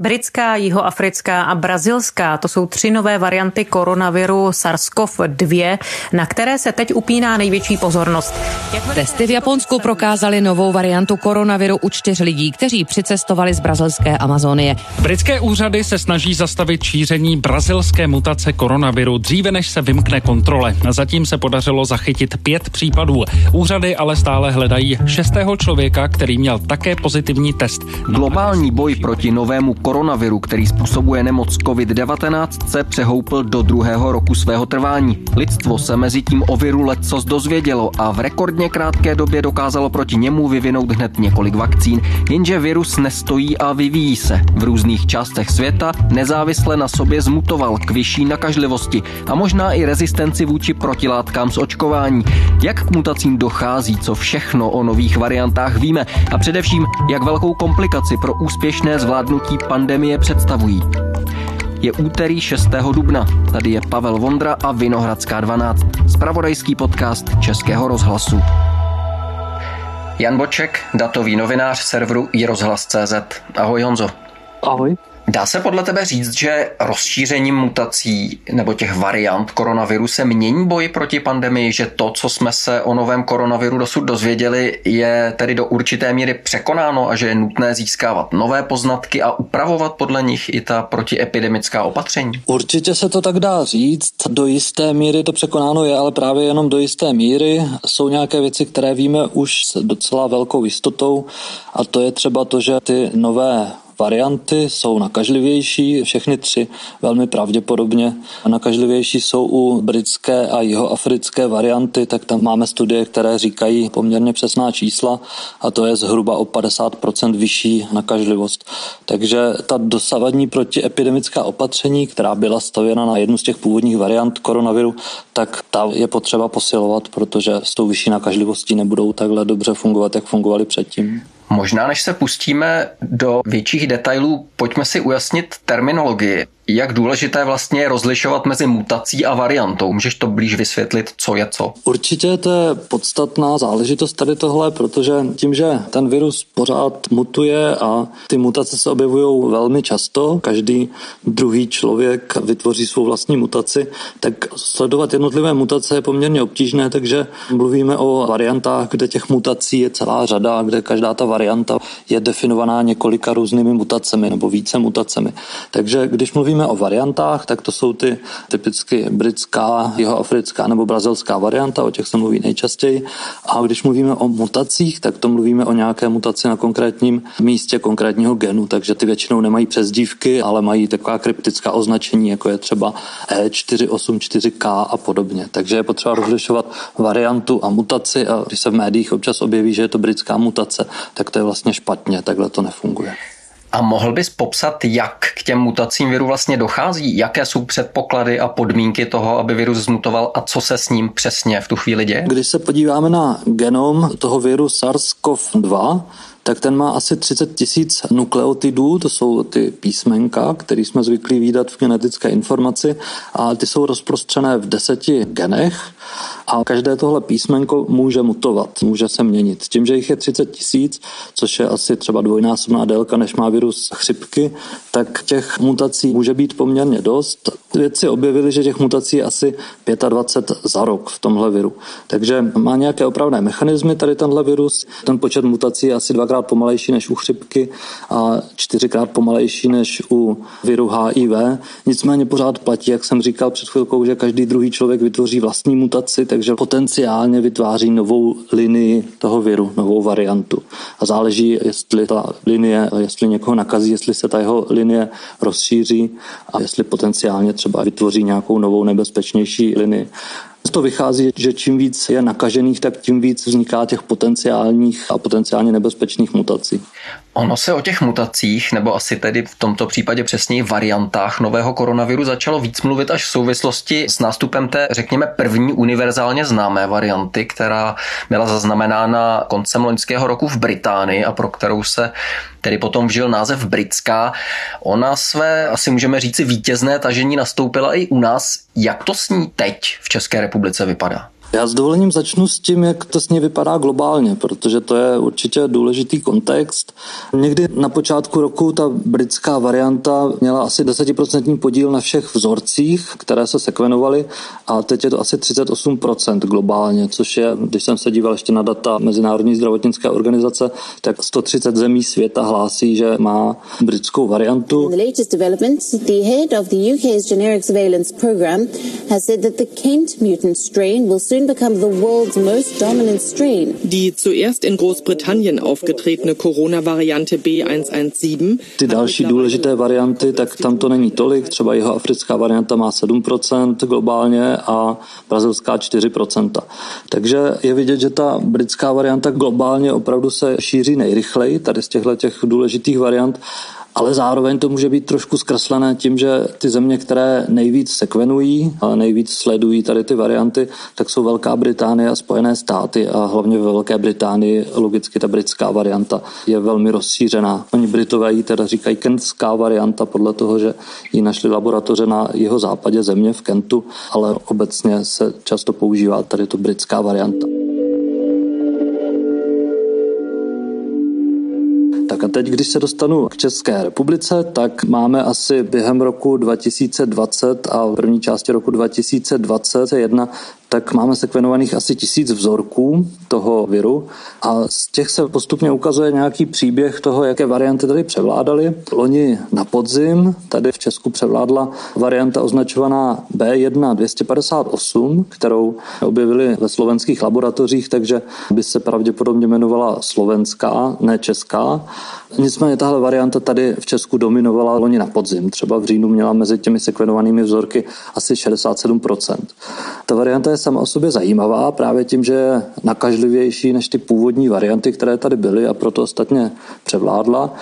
Britská, jihoafrická a brazilská, to jsou tři nové varianty koronaviru SARS-CoV-2, na které se teď upíná největší pozornost. Testy v Japonsku prokázaly novou variantu koronaviru u čtyř lidí, kteří přicestovali z brazilské Amazonie. Britské úřady se snaží zastavit šíření brazilské mutace koronaviru dříve, než se vymkne kontrole. Zatím se podařilo zachytit pět případů. Úřady ale stále hledají šestého člověka, který měl také pozitivní test. Globální boj proti novému koronaviru, který způsobuje nemoc COVID-19, se přehoupl do druhého roku svého trvání. Lidstvo se mezi tím o viru lecos dozvědělo a v rekordně krátké době dokázalo proti němu vyvinout hned několik vakcín, jenže virus nestojí a vyvíjí se. V různých částech světa nezávisle na sobě zmutoval k vyšší nakažlivosti a možná i rezistenci vůči protilátkám z očkování. Jak k mutacím dochází, co všechno o nových variantách víme a především, jak velkou komplikaci pro úspěšné zvládnutí pandemie představují. Je úterý 6. dubna. Tady je Pavel Vondra a Vinohradská 12. Spravodajský podcast Českého rozhlasu. Jan Boček, datový novinář serveru iRozhlas.cz. Ahoj Honzo. Ahoj. Dá se podle tebe říct, že rozšířením mutací nebo těch variant koronaviru se mění boj proti pandemii, že to, co jsme se o novém koronaviru dosud dozvěděli, je tedy do určité míry překonáno a že je nutné získávat nové poznatky a upravovat podle nich i ta protiepidemická opatření? Určitě se to tak dá říct. Do jisté míry to překonáno je, ale právě jenom do jisté míry. Jsou nějaké věci, které víme už s docela velkou jistotou a to je třeba to, že ty nové varianty jsou nakažlivější, všechny tři velmi pravděpodobně. Nakažlivější jsou u britské a jihoafrické varianty, tak tam máme studie, které říkají poměrně přesná čísla a to je zhruba o 50% vyšší nakažlivost. Takže ta dosavadní protiepidemická opatření, která byla stavěna na jednu z těch původních variant koronaviru, tak ta je potřeba posilovat, protože s tou vyšší nakažlivostí nebudou takhle dobře fungovat, jak fungovaly předtím. Možná než se pustíme do větších detailů, pojďme si ujasnit terminologii jak důležité vlastně je rozlišovat mezi mutací a variantou. Můžeš to blíž vysvětlit, co je co? Určitě to je podstatná záležitost tady tohle, protože tím, že ten virus pořád mutuje a ty mutace se objevují velmi často, každý druhý člověk vytvoří svou vlastní mutaci, tak sledovat jednotlivé mutace je poměrně obtížné, takže mluvíme o variantách, kde těch mutací je celá řada, kde každá ta varianta je definovaná několika různými mutacemi nebo více mutacemi. Takže když mluvíme mluvíme o variantách, tak to jsou ty typicky britská, jihoafrická nebo brazilská varianta, o těch se mluví nejčastěji. A když mluvíme o mutacích, tak to mluvíme o nějaké mutaci na konkrétním místě konkrétního genu, takže ty většinou nemají přezdívky, ale mají taková kryptická označení, jako je třeba E484K a podobně. Takže je potřeba rozlišovat variantu a mutaci a když se v médiích občas objeví, že je to britská mutace, tak to je vlastně špatně, takhle to nefunguje. A mohl bys popsat, jak k těm mutacím viru vlastně dochází? Jaké jsou předpoklady a podmínky toho, aby virus zmutoval a co se s ním přesně v tu chvíli děje? Když se podíváme na genom toho viru SARS-CoV-2, tak ten má asi 30 tisíc nukleotidů, to jsou ty písmenka, které jsme zvyklí výdat v genetické informaci a ty jsou rozprostřené v deseti genech a každé tohle písmenko může mutovat, může se měnit. Tím, že jich je 30 tisíc, což je asi třeba dvojnásobná délka, než má virus chřipky, tak těch mutací může být poměrně dost. Vědci objevili, že těch mutací je asi 25 za rok v tomhle viru. Takže má nějaké opravné mechanismy tady tenhle virus. Ten počet mutací je asi dvakrát pomalejší než u chřipky a čtyřikrát pomalejší než u viru HIV. Nicméně pořád platí, jak jsem říkal před chvilkou, že každý druhý člověk vytvoří vlastní mutaci, takže potenciálně vytváří novou linii toho viru, novou variantu. A záleží, jestli ta linie, jestli někoho nakazí, jestli se ta jeho linie rozšíří a jestli potenciálně třeba vytvoří nějakou novou nebezpečnější linii. Z toho vychází, že čím víc je nakažených, tak tím víc vzniká těch potenciálních a potenciálně nebezpečných mutací. Ono se o těch mutacích, nebo asi tedy v tomto případě přesněji variantách nového koronaviru začalo víc mluvit až v souvislosti s nástupem té, řekněme, první univerzálně známé varianty, která byla zaznamenána koncem loňského roku v Británii a pro kterou se tedy potom vžil název britská. Ona své, asi můžeme říci, vítězné tažení nastoupila i u nás. Jak to s ní teď v České republice vypadá? Já s dovolením začnu s tím, jak to s ní vypadá globálně, protože to je určitě důležitý kontext. Někdy na počátku roku ta britská varianta měla asi 10% podíl na všech vzorcích, které se sekvenovaly a teď je to asi 38% globálně, což je, když jsem se díval ještě na data Mezinárodní zdravotnické organizace, tak 130 zemí světa hlásí, že má britskou variantu. of the Kent mutant strain will become the world's most dominant strain. Die zuerst in Großbritannien aufgetretene Corona-Variante B117. Ty další důležité varianty, tak tam to není tolik. Třeba jeho africká varianta má 7% globálně a brazilská 4%. Takže je vidět, že ta britská varianta globálně opravdu se šíří nejrychleji tady z těchto těch důležitých variant ale zároveň to může být trošku zkreslené tím, že ty země, které nejvíc sekvenují a nejvíc sledují tady ty varianty, tak jsou Velká Británie a Spojené státy a hlavně ve Velké Británii logicky ta britská varianta je velmi rozšířená. Oni Britové ji teda říkají kentská varianta podle toho, že ji našli laboratoře na jeho západě země v Kentu, ale obecně se často používá tady to britská varianta. Teď, když se dostanu k České republice, tak máme asi během roku 2020 a v první části roku 2021 tak máme sekvenovaných asi tisíc vzorků toho viru a z těch se postupně ukazuje nějaký příběh toho, jaké varianty tady převládaly. Loni na podzim tady v Česku převládla varianta označovaná B1-258, kterou objevili ve slovenských laboratořích, takže by se pravděpodobně jmenovala slovenská, ne česká. Nicméně tahle varianta tady v Česku dominovala loni na podzim. Třeba v říjnu měla mezi těmi sekvenovanými vzorky asi 67%. Ta varianta je sama o sobě zajímavá právě tím, že je nakažlivější než ty původní varianty, které tady byly a proto ostatně převládla.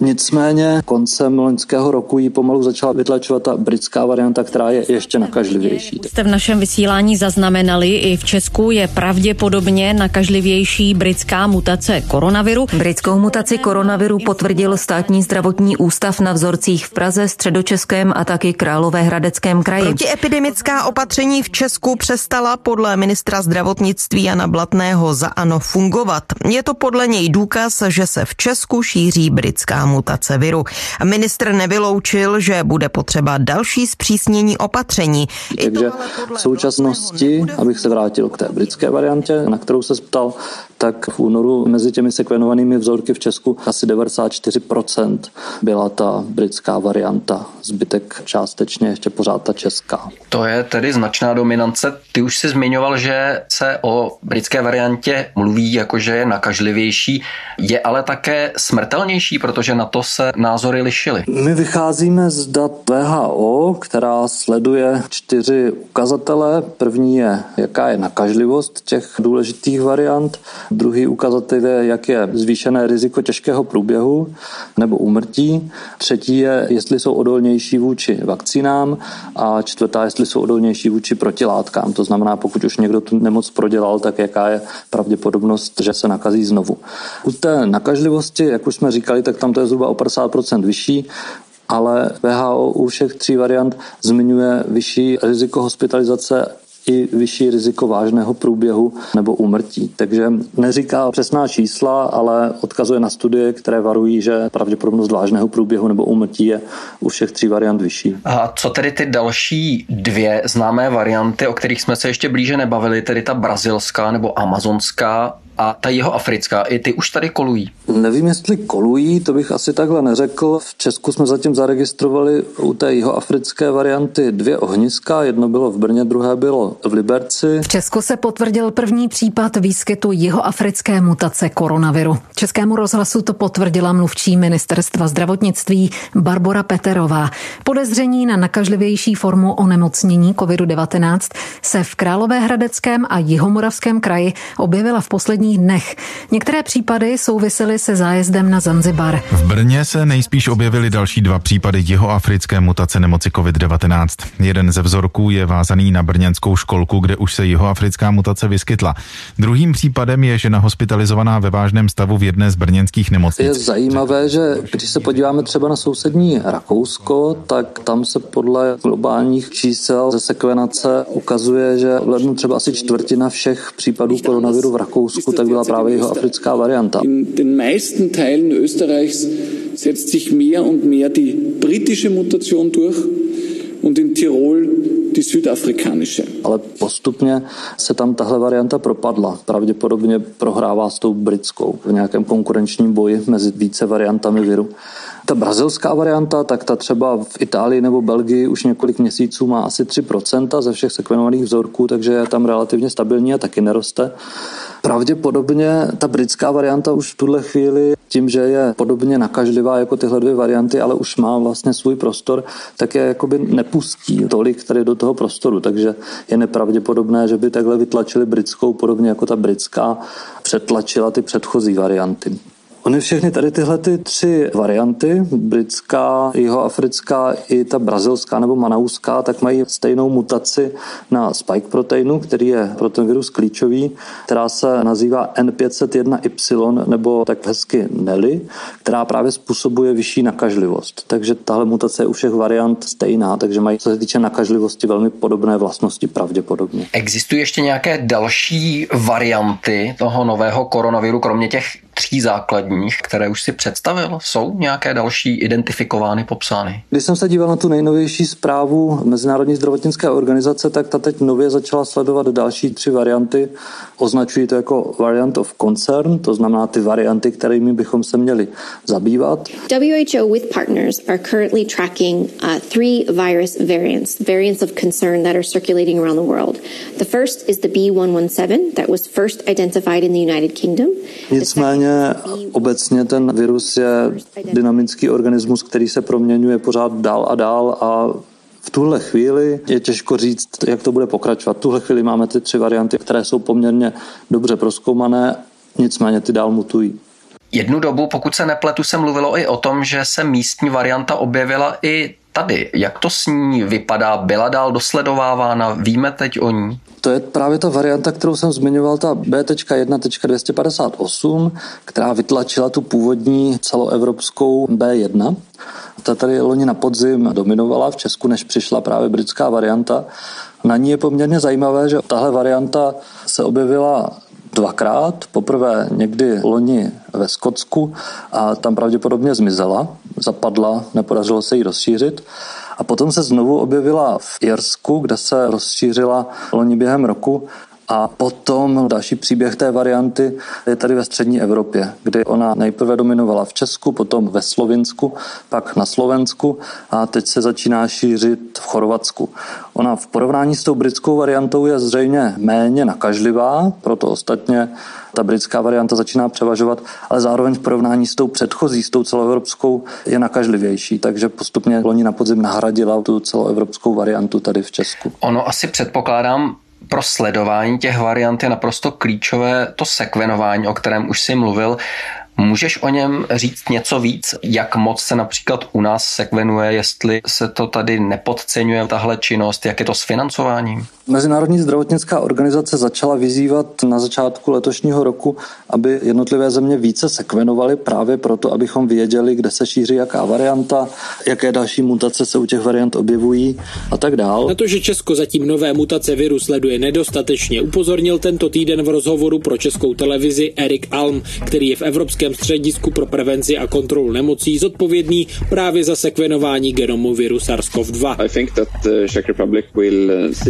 Nicméně koncem loňského roku ji pomalu začala vytlačovat ta britská varianta, která je ještě nakažlivější. Jste v našem vysílání zaznamenali, i v Česku je pravděpodobně nakažlivější britská mutace koronaviru. Britskou mutaci koronaviru potvrdil státní zdravotní ústav na vzorcích v Praze, středočeském a taky Královéhradeckém kraji. Protiepidemická opatření v Česku přestala podle ministra zdravotnictví Jana Blatného za ANO fungovat. Je to podle něj důkaz, že se v Česku šíří britská mutace viru. Ministr nevyloučil, že bude potřeba další zpřísnění opatření. Takže v současnosti, abych se vrátil k té britské variantě, na kterou se ptal, tak v únoru mezi těmi sekvenovanými vzorky v Česku asi 94% byla ta britská varianta, zbytek částečně ještě pořád ta česká. To je tedy značná dominance. Ty už si zmiňoval, že se o britské variantě mluví jako, že je nakažlivější, je ale také smrtelnější, protože na to se názory lišily. My vycházíme z dat VHO, která sleduje čtyři ukazatele. První je, jaká je nakažlivost těch důležitých variant. Druhý ukazatel je, jak je zvýšené riziko těžkého průběhu nebo úmrtí. Třetí je, jestli jsou odolnější vůči vakcínám. A čtvrtá, jestli jsou odolnější vůči protilátkám. To znamená, pokud už někdo tu nemoc prodělal, tak jaká je pravděpodobnost, že se nakazí znovu. U té nakažlivosti, jak už jsme říkali, tak tam to je zhruba o 50% vyšší ale VHO u všech tří variant zmiňuje vyšší riziko hospitalizace i vyšší riziko vážného průběhu nebo úmrtí. Takže neříká přesná čísla, ale odkazuje na studie, které varují, že pravděpodobnost vážného průběhu nebo úmrtí je u všech tří variant vyšší. A co tedy ty další dvě známé varianty, o kterých jsme se ještě blíže nebavili, tedy ta brazilská nebo amazonská a ta jeho africká, i ty už tady kolují? Nevím, jestli kolují, to bych asi takhle neřekl. V Česku jsme zatím zaregistrovali u té jeho africké varianty dvě ohniska. Jedno bylo v Brně, druhé bylo v Liberci. V Česku se potvrdil první případ výskytu jeho africké mutace koronaviru. Českému rozhlasu to potvrdila mluvčí ministerstva zdravotnictví Barbara Peterová. Podezření na nakažlivější formu onemocnění COVID-19 se v Královéhradeckém a Jihomoravském kraji objevila v poslední posledních dnech. Některé případy souvisely se zájezdem na Zanzibar. V Brně se nejspíš objevily další dva případy jihoafrické mutace nemoci COVID-19. Jeden ze vzorků je vázaný na brněnskou školku, kde už se jihoafrická mutace vyskytla. Druhým případem je žena hospitalizovaná ve vážném stavu v jedné z brněnských nemocnic. Je zajímavé, že když se podíváme třeba na sousední Rakousko, tak tam se podle globálních čísel ze sekvenace ukazuje, že v lednu třeba asi čtvrtina všech případů koronaviru v Rakousku tak byla právě jeho africká varianta. In den meisten Teilen Österreichs setzt sich mehr und mehr die britische Mutation durch und in Tirol die südafrikanische. Ale postupně se tam tahle varianta propadla. Pravděpodobně prohrává s tou britskou v nějakém konkurenčním boji mezi více variantami viru. Ta brazilská varianta, tak ta třeba v Itálii nebo Belgii už několik měsíců má asi 3% ze všech sekvenovaných vzorků, takže je tam relativně stabilní a taky neroste. Pravděpodobně ta britská varianta už v tuhle chvíli tím, že je podobně nakažlivá jako tyhle dvě varianty, ale už má vlastně svůj prostor, tak je jakoby nepustí tolik tady do toho prostoru, takže je nepravděpodobné, že by takhle vytlačili britskou, podobně jako ta britská přetlačila ty předchozí varianty. Ony všechny tady tyhle ty tři varianty, britská, jihoafrická i ta brazilská nebo manauská, tak mají stejnou mutaci na spike proteinu, který je pro ten virus klíčový, která se nazývá N501Y nebo tak hezky NELI, která právě způsobuje vyšší nakažlivost. Takže tahle mutace je u všech variant stejná, takže mají, co se týče nakažlivosti, velmi podobné vlastnosti pravděpodobně. Existují ještě nějaké další varianty toho nového koronaviru, kromě těch tří základních, které už si představil? Jsou nějaké další identifikovány, popsány? Když jsem se díval na tu nejnovější zprávu Mezinárodní zdravotnické organizace, tak ta teď nově začala sledovat další tři varianty. Označují to jako variant of concern, to znamená ty varianty, kterými bychom se měli zabývat. WHO with partners are currently tracking uh, three virus variants, variants of concern that are circulating around the world. The first is the B117 that was first identified in the United Kingdom. Nicméně obecně ten virus je dynamický organismus, který se proměňuje pořád dál a dál a v tuhle chvíli je těžko říct, jak to bude pokračovat. V tuhle chvíli máme ty tři varianty, které jsou poměrně dobře proskoumané, nicméně ty dál mutují. Jednu dobu, pokud se nepletu, se mluvilo i o tom, že se místní varianta objevila i tady. Jak to s ní vypadá? Byla dál dosledovávána? Víme teď o ní? To je právě ta varianta, kterou jsem zmiňoval, ta B.1.258, která vytlačila tu původní celoevropskou B1. Ta tady loni na podzim dominovala v Česku, než přišla právě britská varianta. Na ní je poměrně zajímavé, že tahle varianta se objevila dvakrát. Poprvé někdy loni ve Skotsku a tam pravděpodobně zmizela, zapadla, nepodařilo se jí rozšířit. A potom se znovu objevila v Irsku, kde se rozšířila loni během roku a potom další příběh té varianty je tady ve střední Evropě, kdy ona nejprve dominovala v Česku, potom ve Slovinsku, pak na Slovensku a teď se začíná šířit v Chorvatsku. Ona v porovnání s tou britskou variantou je zřejmě méně nakažlivá, proto ostatně ta britská varianta začíná převažovat, ale zároveň v porovnání s tou předchozí, s tou celoevropskou, je nakažlivější, takže postupně loni na podzim nahradila tu celoevropskou variantu tady v Česku. Ono asi předpokládám, pro sledování těch variant je naprosto klíčové to sekvenování, o kterém už si mluvil. Můžeš o něm říct něco víc? Jak moc se například u nás sekvenuje, jestli se to tady nepodceňuje tahle činnost, jak je to s financováním? Mezinárodní zdravotnická organizace začala vyzývat na začátku letošního roku, aby jednotlivé země více sekvenovaly právě proto, abychom věděli, kde se šíří jaká varianta, jaké další mutace se u těch variant objevují a tak dál. Na to, že Česko zatím nové mutace viru sleduje nedostatečně, upozornil tento týden v rozhovoru pro českou televizi Erik Alm, který je v Evropském středisku pro prevenci a kontrolu nemocí zodpovědný právě za sekvenování genomu viru SARS-CoV-2.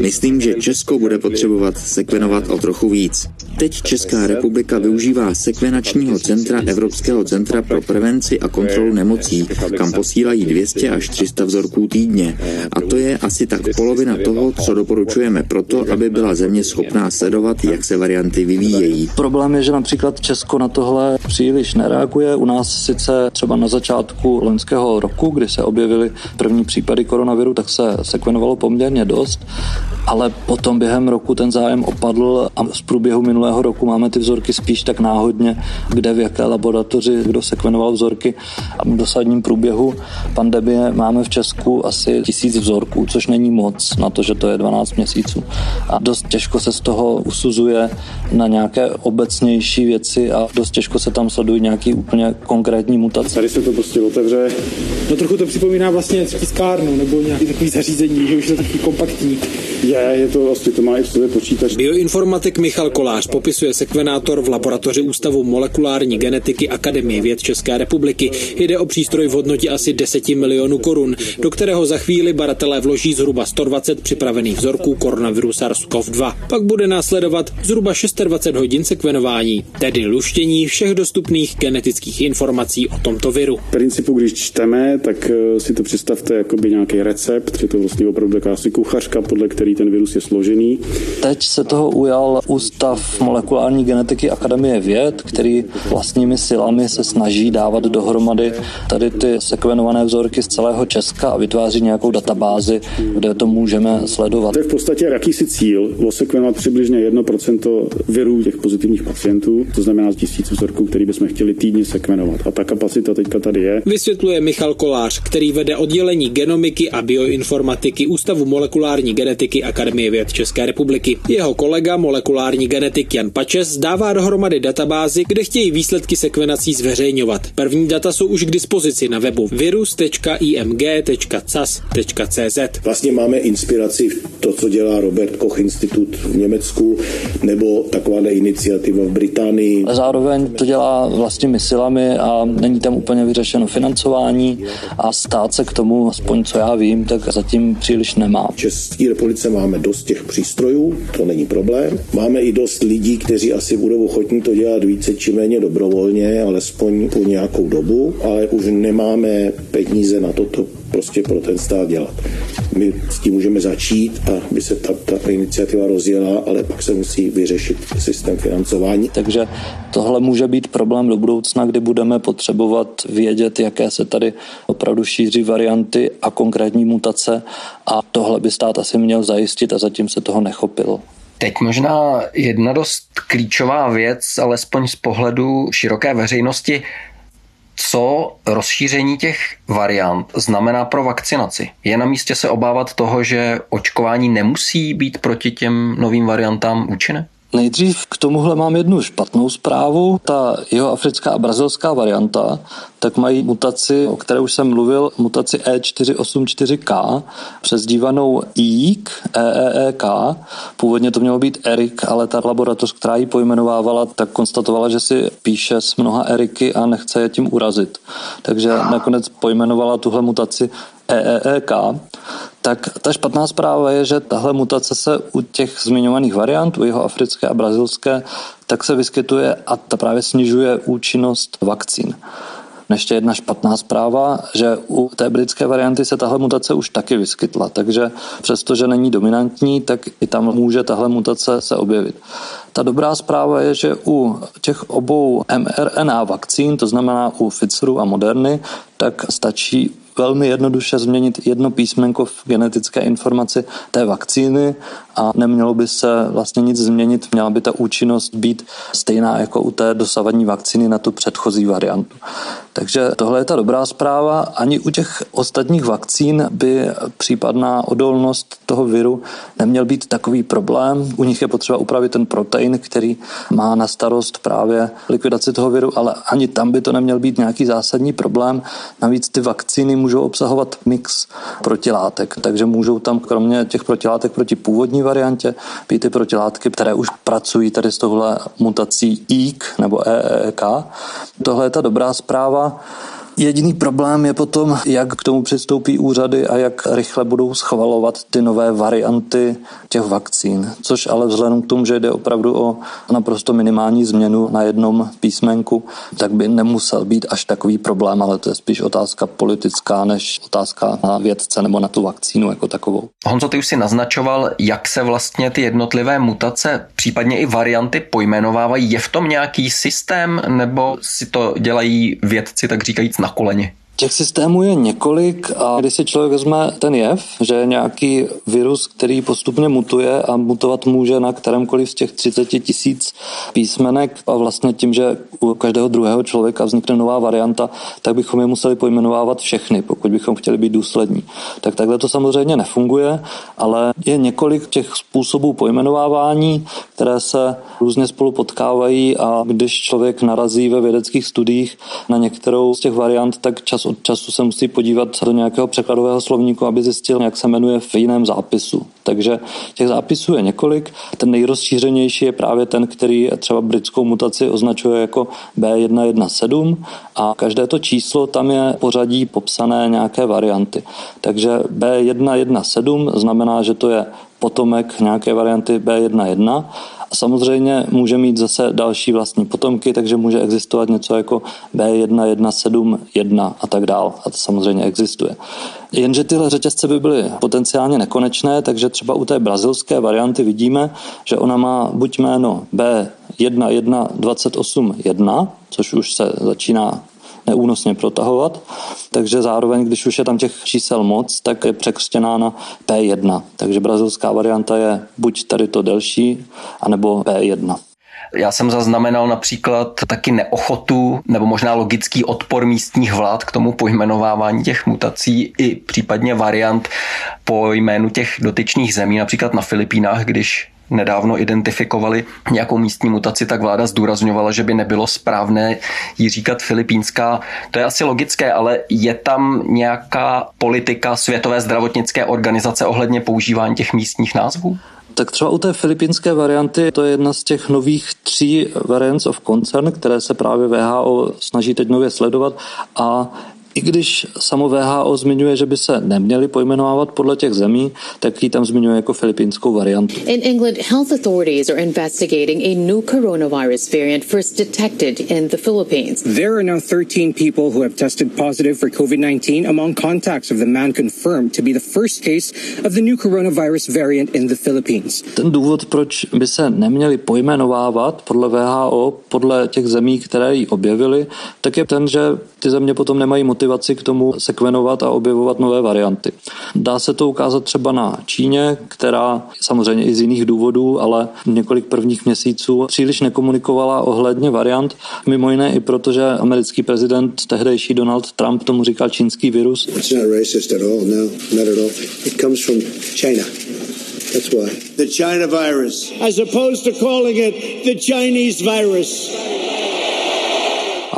Myslím, že že Česko bude potřebovat sekvenovat o trochu víc. Teď Česká republika využívá sekvenačního centra Evropského centra pro prevenci a kontrolu nemocí, kam posílají 200 až 300 vzorků týdně. A to je asi tak polovina toho, co doporučujeme proto, aby byla země schopná sledovat, jak se varianty vyvíjejí. Problém je, že například Česko na tohle příliš příliš nereaguje. U nás sice třeba na začátku loňského roku, kdy se objevily první případy koronaviru, tak se sekvenovalo poměrně dost, ale potom během roku ten zájem opadl a z průběhu minulého roku máme ty vzorky spíš tak náhodně, kde v jaké laboratoři kdo sekvenoval vzorky a v dosadním průběhu pandemie máme v Česku asi tisíc vzorků, což není moc na to, že to je 12 měsíců. A dost těžko se z toho usuzuje na nějaké obecnější věci a dost těžko se tam sledují nějaký úplně konkrétní mutace. Tady se to prostě otevře. No trochu to připomíná vlastně tiskárnu nebo nějaký takový zařízení, že už je to takový kompaktní. Je, je to vlastně, to má i v sobě počítač. Bioinformatik Michal Kolář popisuje sekvenátor v laboratoři Ústavu molekulární genetiky Akademie věd České republiky. Jde o přístroj v hodnotě asi 10 milionů korun, do kterého za chvíli baratelé vloží zhruba 120 připravených vzorků koronaviru SARS-CoV-2. Pak bude následovat zhruba 26 hodin sekvenování, tedy luštění všech dostupných genetických informací o tomto viru. V principu, když čteme, tak eh, si to představte jako by nějaký recept, je to vlastně opravdu taková si kuchařka, podle který ten virus je složený. Teď se toho ujal Ústav molekulární genetiky Akademie věd, který vlastními silami se snaží dávat dohromady tady ty sekvenované vzorky z celého Česka a vytváří nějakou databázi, kde to můžeme sledovat. To je v podstatě jakýsi cíl, osekvenovat přibližně 1% virů těch pozitivních pacientů, to znamená tisíc vzorků, který bychom chtěli týdně sekvenovat. A ta kapacita teďka tady je. Vysvětluje Michal Kolář, který vede oddělení genomiky a bioinformatiky Ústavu molekulární genetiky Akademie věd České republiky. Jeho kolega molekulární genetik Jan Pačes dává dohromady databázi, kde chtějí výsledky sekvenací zveřejňovat. První data jsou už k dispozici na webu virus.img.cas.cz. Vlastně máme inspiraci v to, co dělá Robert Koch Institut v Německu, nebo taková iniciativa v Británii. Zároveň to dělá vlastními silami a není tam úplně vyřešeno financování a stát se k tomu, aspoň co já vím, tak zatím příliš nemá. V České republice máme dost těch přístrojů, to není problém. Máme i dost lidí, kteří asi budou ochotní to dělat více či méně dobrovolně, alespoň po nějakou dobu, ale už nemáme peníze na toto prostě pro ten stát dělat. My s tím můžeme začít a by se ta, ta iniciativa rozjela, ale pak se musí vyřešit systém financování. Takže tohle může být problém do budoucna, kdy budeme potřebovat vědět, jaké se tady opravdu šíří varianty a konkrétní mutace a tohle by stát asi měl zajistit a zatím se toho nechopil. Teď možná jedna dost klíčová věc, alespoň z pohledu široké veřejnosti co rozšíření těch variant znamená pro vakcinaci. Je na místě se obávat toho, že očkování nemusí být proti těm novým variantám účinné? Nejdřív k tomuhle mám jednu špatnou zprávu. Ta jeho africká a brazilská varianta tak mají mutaci, o které už jsem mluvil, mutaci E484K, přezdívanou EEK, EEEK. Původně to mělo být Erik, ale ta laboratoř, která ji pojmenovávala, tak konstatovala, že si píše s mnoha Eriky a nechce je tím urazit. Takže nakonec pojmenovala tuhle mutaci EEEK, tak ta špatná zpráva je, že tahle mutace se u těch zmiňovaných variantů, jeho africké a brazilské, tak se vyskytuje a ta právě snižuje účinnost vakcín. Ještě jedna špatná zpráva, že u té britské varianty se tahle mutace už taky vyskytla, takže přestože není dominantní, tak i tam může tahle mutace se objevit. Ta dobrá zpráva je, že u těch obou mRNA vakcín, to znamená u Pfizeru a Moderny, tak stačí velmi jednoduše změnit jedno písmenko v genetické informaci té vakcíny a nemělo by se vlastně nic změnit. Měla by ta účinnost být stejná jako u té dosavadní vakcíny na tu předchozí variantu. Takže tohle je ta dobrá zpráva. Ani u těch ostatních vakcín by případná odolnost toho viru neměl být takový problém. U nich je potřeba upravit ten protein, který má na starost právě likvidaci toho viru, ale ani tam by to neměl být nějaký zásadní problém. Navíc ty vakcíny můžou obsahovat mix protilátek, takže můžou tam kromě těch protilátek proti původní variantě být ty protilátky, které už pracují tady s tohle mutací EEK nebo EEK. Tohle je ta dobrá zpráva. Jediný problém je potom, jak k tomu přistoupí úřady a jak rychle budou schvalovat ty nové varianty těch vakcín, což ale vzhledem k tomu, že jde opravdu o naprosto minimální změnu na jednom písmenku, tak by nemusel být až takový problém, ale to je spíš otázka politická než otázka na vědce nebo na tu vakcínu jako takovou. Honzo, ty už si naznačoval, jak se vlastně ty jednotlivé mutace, případně i varianty pojmenovávají. Je v tom nějaký systém, nebo si to dělají vědci, tak říkajíc, na koleně? Těch systémů je několik a když si člověk vezme ten jev, že je nějaký virus, který postupně mutuje a mutovat může na kterémkoliv z těch 30 tisíc písmenek a vlastně tím, že u každého druhého člověka vznikne nová varianta, tak bychom je museli pojmenovávat všechny, pokud bychom chtěli být důslední. Tak takhle to samozřejmě nefunguje, ale je několik těch způsobů pojmenovávání, které se různě spolu potkávají a když člověk narazí ve vědeckých studiích na některou z těch variant, tak čas od času se musí podívat do nějakého překladového slovníku, aby zjistil, jak se jmenuje v jiném zápisu. Takže těch zápisů je několik. Ten nejrozšířenější je právě ten, který třeba britskou mutaci označuje jako B117 a každé to číslo tam je pořadí popsané nějaké varianty. Takže B117 znamená, že to je potomek nějaké varianty B11 a samozřejmě může mít zase další vlastní potomky, takže může existovat něco jako B1171 a tak dál. A to samozřejmě existuje. Jenže tyhle řetězce by byly potenciálně nekonečné, takže třeba u té brazilské varianty vidíme, že ona má buď jméno B11281, což už se začíná neúnosně protahovat. Takže zároveň, když už je tam těch čísel moc, tak je překřtěná na P1. Takže brazilská varianta je buď tady to delší, anebo P1. Já jsem zaznamenal například taky neochotu nebo možná logický odpor místních vlád k tomu pojmenovávání těch mutací i případně variant po jménu těch dotyčných zemí, například na Filipínách, když nedávno identifikovali nějakou místní mutaci, tak vláda zdůrazňovala, že by nebylo správné jí říkat filipínská. To je asi logické, ale je tam nějaká politika Světové zdravotnické organizace ohledně používání těch místních názvů? Tak třeba u té filipínské varianty to je jedna z těch nových tří variants of concern, které se právě VHO snaží teď nově sledovat a i když samo VHO zmiňuje, že by se neměly pojmenovávat podle těch zemí, tak ji tam zmiňuje jako filipínskou variantu. In England, health authorities are investigating a new coronavirus variant first detected in the Philippines. There are now 13 people who have tested positive for COVID-19 among contacts of the man confirmed to be the first case of the new coronavirus variant in the Philippines. Ten důvod, proč by se neměli pojmenovávat podle VHO, podle těch zemí, které ji objevily, tak je ten, že ty země potom nemají motivaci k tomu sekvenovat a objevovat nové varianty. Dá se to ukázat třeba na Číně, která samozřejmě i z jiných důvodů, ale několik prvních měsíců příliš nekomunikovala ohledně variant, mimo jiné i proto, že americký prezident tehdejší Donald Trump tomu říkal čínský virus. It's not racist at all, no, not at all. It comes from China. That's why. The China virus. As opposed to calling it the Chinese virus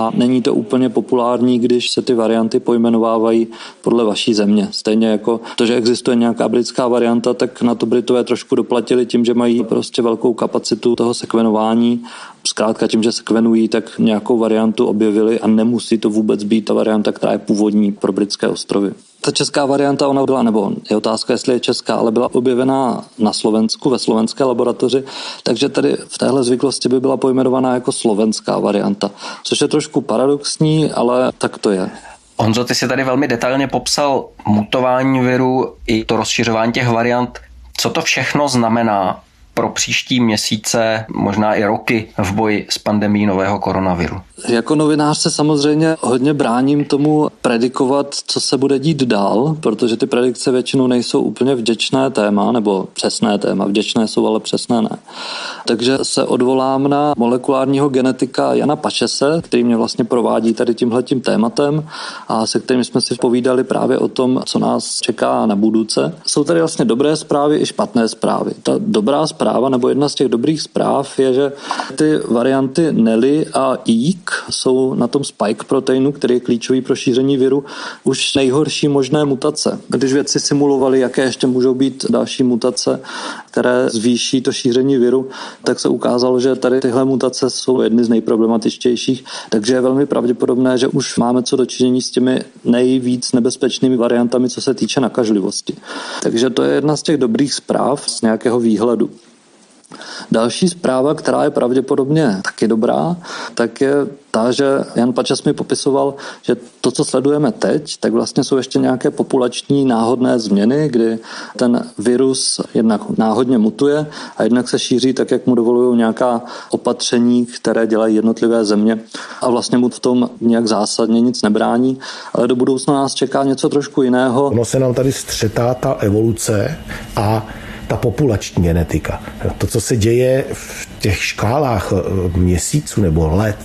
a není to úplně populární, když se ty varianty pojmenovávají podle vaší země. Stejně jako to, že existuje nějaká britská varianta, tak na to Britové trošku doplatili tím, že mají prostě velkou kapacitu toho sekvenování zkrátka tím, že sekvenují, tak nějakou variantu objevili a nemusí to vůbec být ta varianta, která je původní pro britské ostrovy. Ta česká varianta, ona byla, nebo je otázka, jestli je česká, ale byla objevená na Slovensku, ve slovenské laboratoři, takže tady v téhle zvyklosti by byla pojmenovaná jako slovenská varianta, což je trošku paradoxní, ale tak to je. Honzo, ty si tady velmi detailně popsal mutování viru i to rozšiřování těch variant. Co to všechno znamená pro příští měsíce, možná i roky v boji s pandemí nového koronaviru? Jako novinář se samozřejmě hodně bráním tomu predikovat, co se bude dít dál, protože ty predikce většinou nejsou úplně vděčné téma, nebo přesné téma. Vděčné jsou, ale přesné ne. Takže se odvolám na molekulárního genetika Jana Pačese, který mě vlastně provádí tady tímhletím tématem a se kterým jsme si povídali právě o tom, co nás čeká na budouce. Jsou tady vlastně dobré zprávy i špatné zprávy. Ta dobrá zpráva zpráva, nebo jedna z těch dobrých zpráv je, že ty varianty Nelly a EEK jsou na tom spike proteinu, který je klíčový pro šíření viru, už nejhorší možné mutace. Když vědci simulovali, jaké ještě můžou být další mutace, které zvýší to šíření viru, tak se ukázalo, že tady tyhle mutace jsou jedny z nejproblematičtějších, takže je velmi pravděpodobné, že už máme co dočinění s těmi nejvíc nebezpečnými variantami, co se týče nakažlivosti. Takže to je jedna z těch dobrých zpráv z nějakého výhledu. Další zpráva, která je pravděpodobně taky dobrá, tak je ta, že Jan Pačas mi popisoval, že to, co sledujeme teď, tak vlastně jsou ještě nějaké populační náhodné změny, kdy ten virus jednak náhodně mutuje a jednak se šíří tak, jak mu dovolují nějaká opatření, které dělají jednotlivé země a vlastně mu v tom nějak zásadně nic nebrání, ale do budoucna nás čeká něco trošku jiného. Ono se nám tady střetá ta evoluce a ta populační genetika. To, co se děje v těch škálách eh, měsíců nebo let,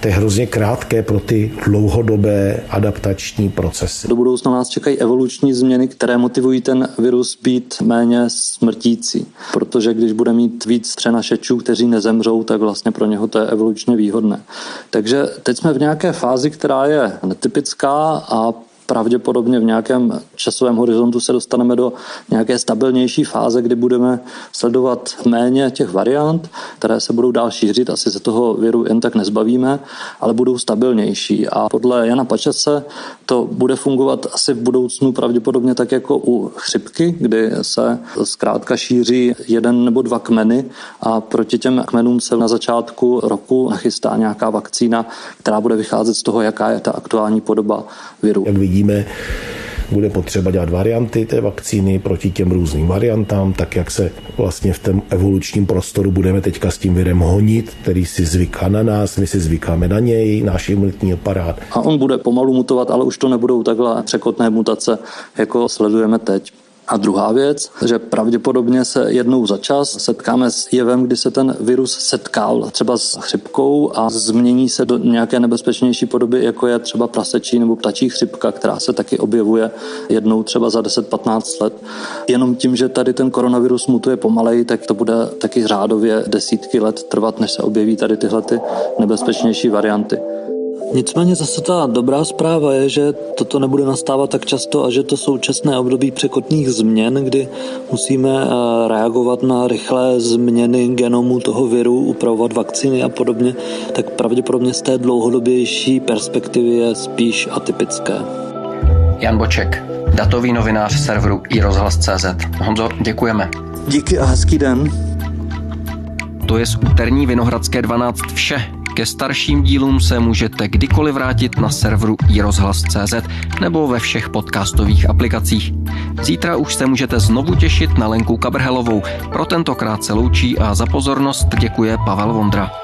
to je hrozně krátké pro ty dlouhodobé adaptační procesy. Do budoucna nás čekají evoluční změny, které motivují ten virus být méně smrtící. Protože když bude mít víc přenašečů, kteří nezemřou, tak vlastně pro něho to je evolučně výhodné. Takže teď jsme v nějaké fázi, která je netypická a pravděpodobně v nějakém časovém horizontu se dostaneme do nějaké stabilnější fáze, kdy budeme sledovat méně těch variant, které se budou dál šířit, asi se toho viru jen tak nezbavíme, ale budou stabilnější. A podle Jana Pačese to bude fungovat asi v budoucnu pravděpodobně tak jako u chřipky, kdy se zkrátka šíří jeden nebo dva kmeny a proti těm kmenům se na začátku roku nachystá nějaká vakcína, která bude vycházet z toho, jaká je ta aktuální podoba viru. Jak vidíme, bude potřeba dělat varianty té vakcíny proti těm různým variantám, tak jak se vlastně v tom evolučním prostoru budeme teďka s tím virem honit, který si zvyká na nás, my si zvykáme na něj, náš imunitní aparát. A on bude pomalu mutovat, ale už to nebudou takhle překotné mutace, jako sledujeme teď. A druhá věc, že pravděpodobně se jednou za čas setkáme s jevem, kdy se ten virus setkal třeba s chřipkou a změní se do nějaké nebezpečnější podoby, jako je třeba prasečí nebo ptačí chřipka, která se taky objevuje jednou třeba za 10-15 let. Jenom tím, že tady ten koronavirus mutuje pomalej, tak to bude taky řádově desítky let trvat, než se objeví tady tyhle ty nebezpečnější varianty. Nicméně zase ta dobrá zpráva je, že toto nebude nastávat tak často a že to současné období překotných změn, kdy musíme eh, reagovat na rychlé změny genomu toho viru, upravovat vakcíny a podobně, tak pravděpodobně z té dlouhodobější perspektivy je spíš atypické. Jan Boček, datový novinář serveru iRozhlas.cz. Honzo, děkujeme. Díky a hezký den. To je z úterní Vinohradské 12 vše. Ke starším dílům se můžete kdykoliv vrátit na serveru iRozhlas.cz nebo ve všech podcastových aplikacích. Zítra už se můžete znovu těšit na Lenku Kabrhelovou. Pro tentokrát se loučí a za pozornost děkuje Pavel Vondra.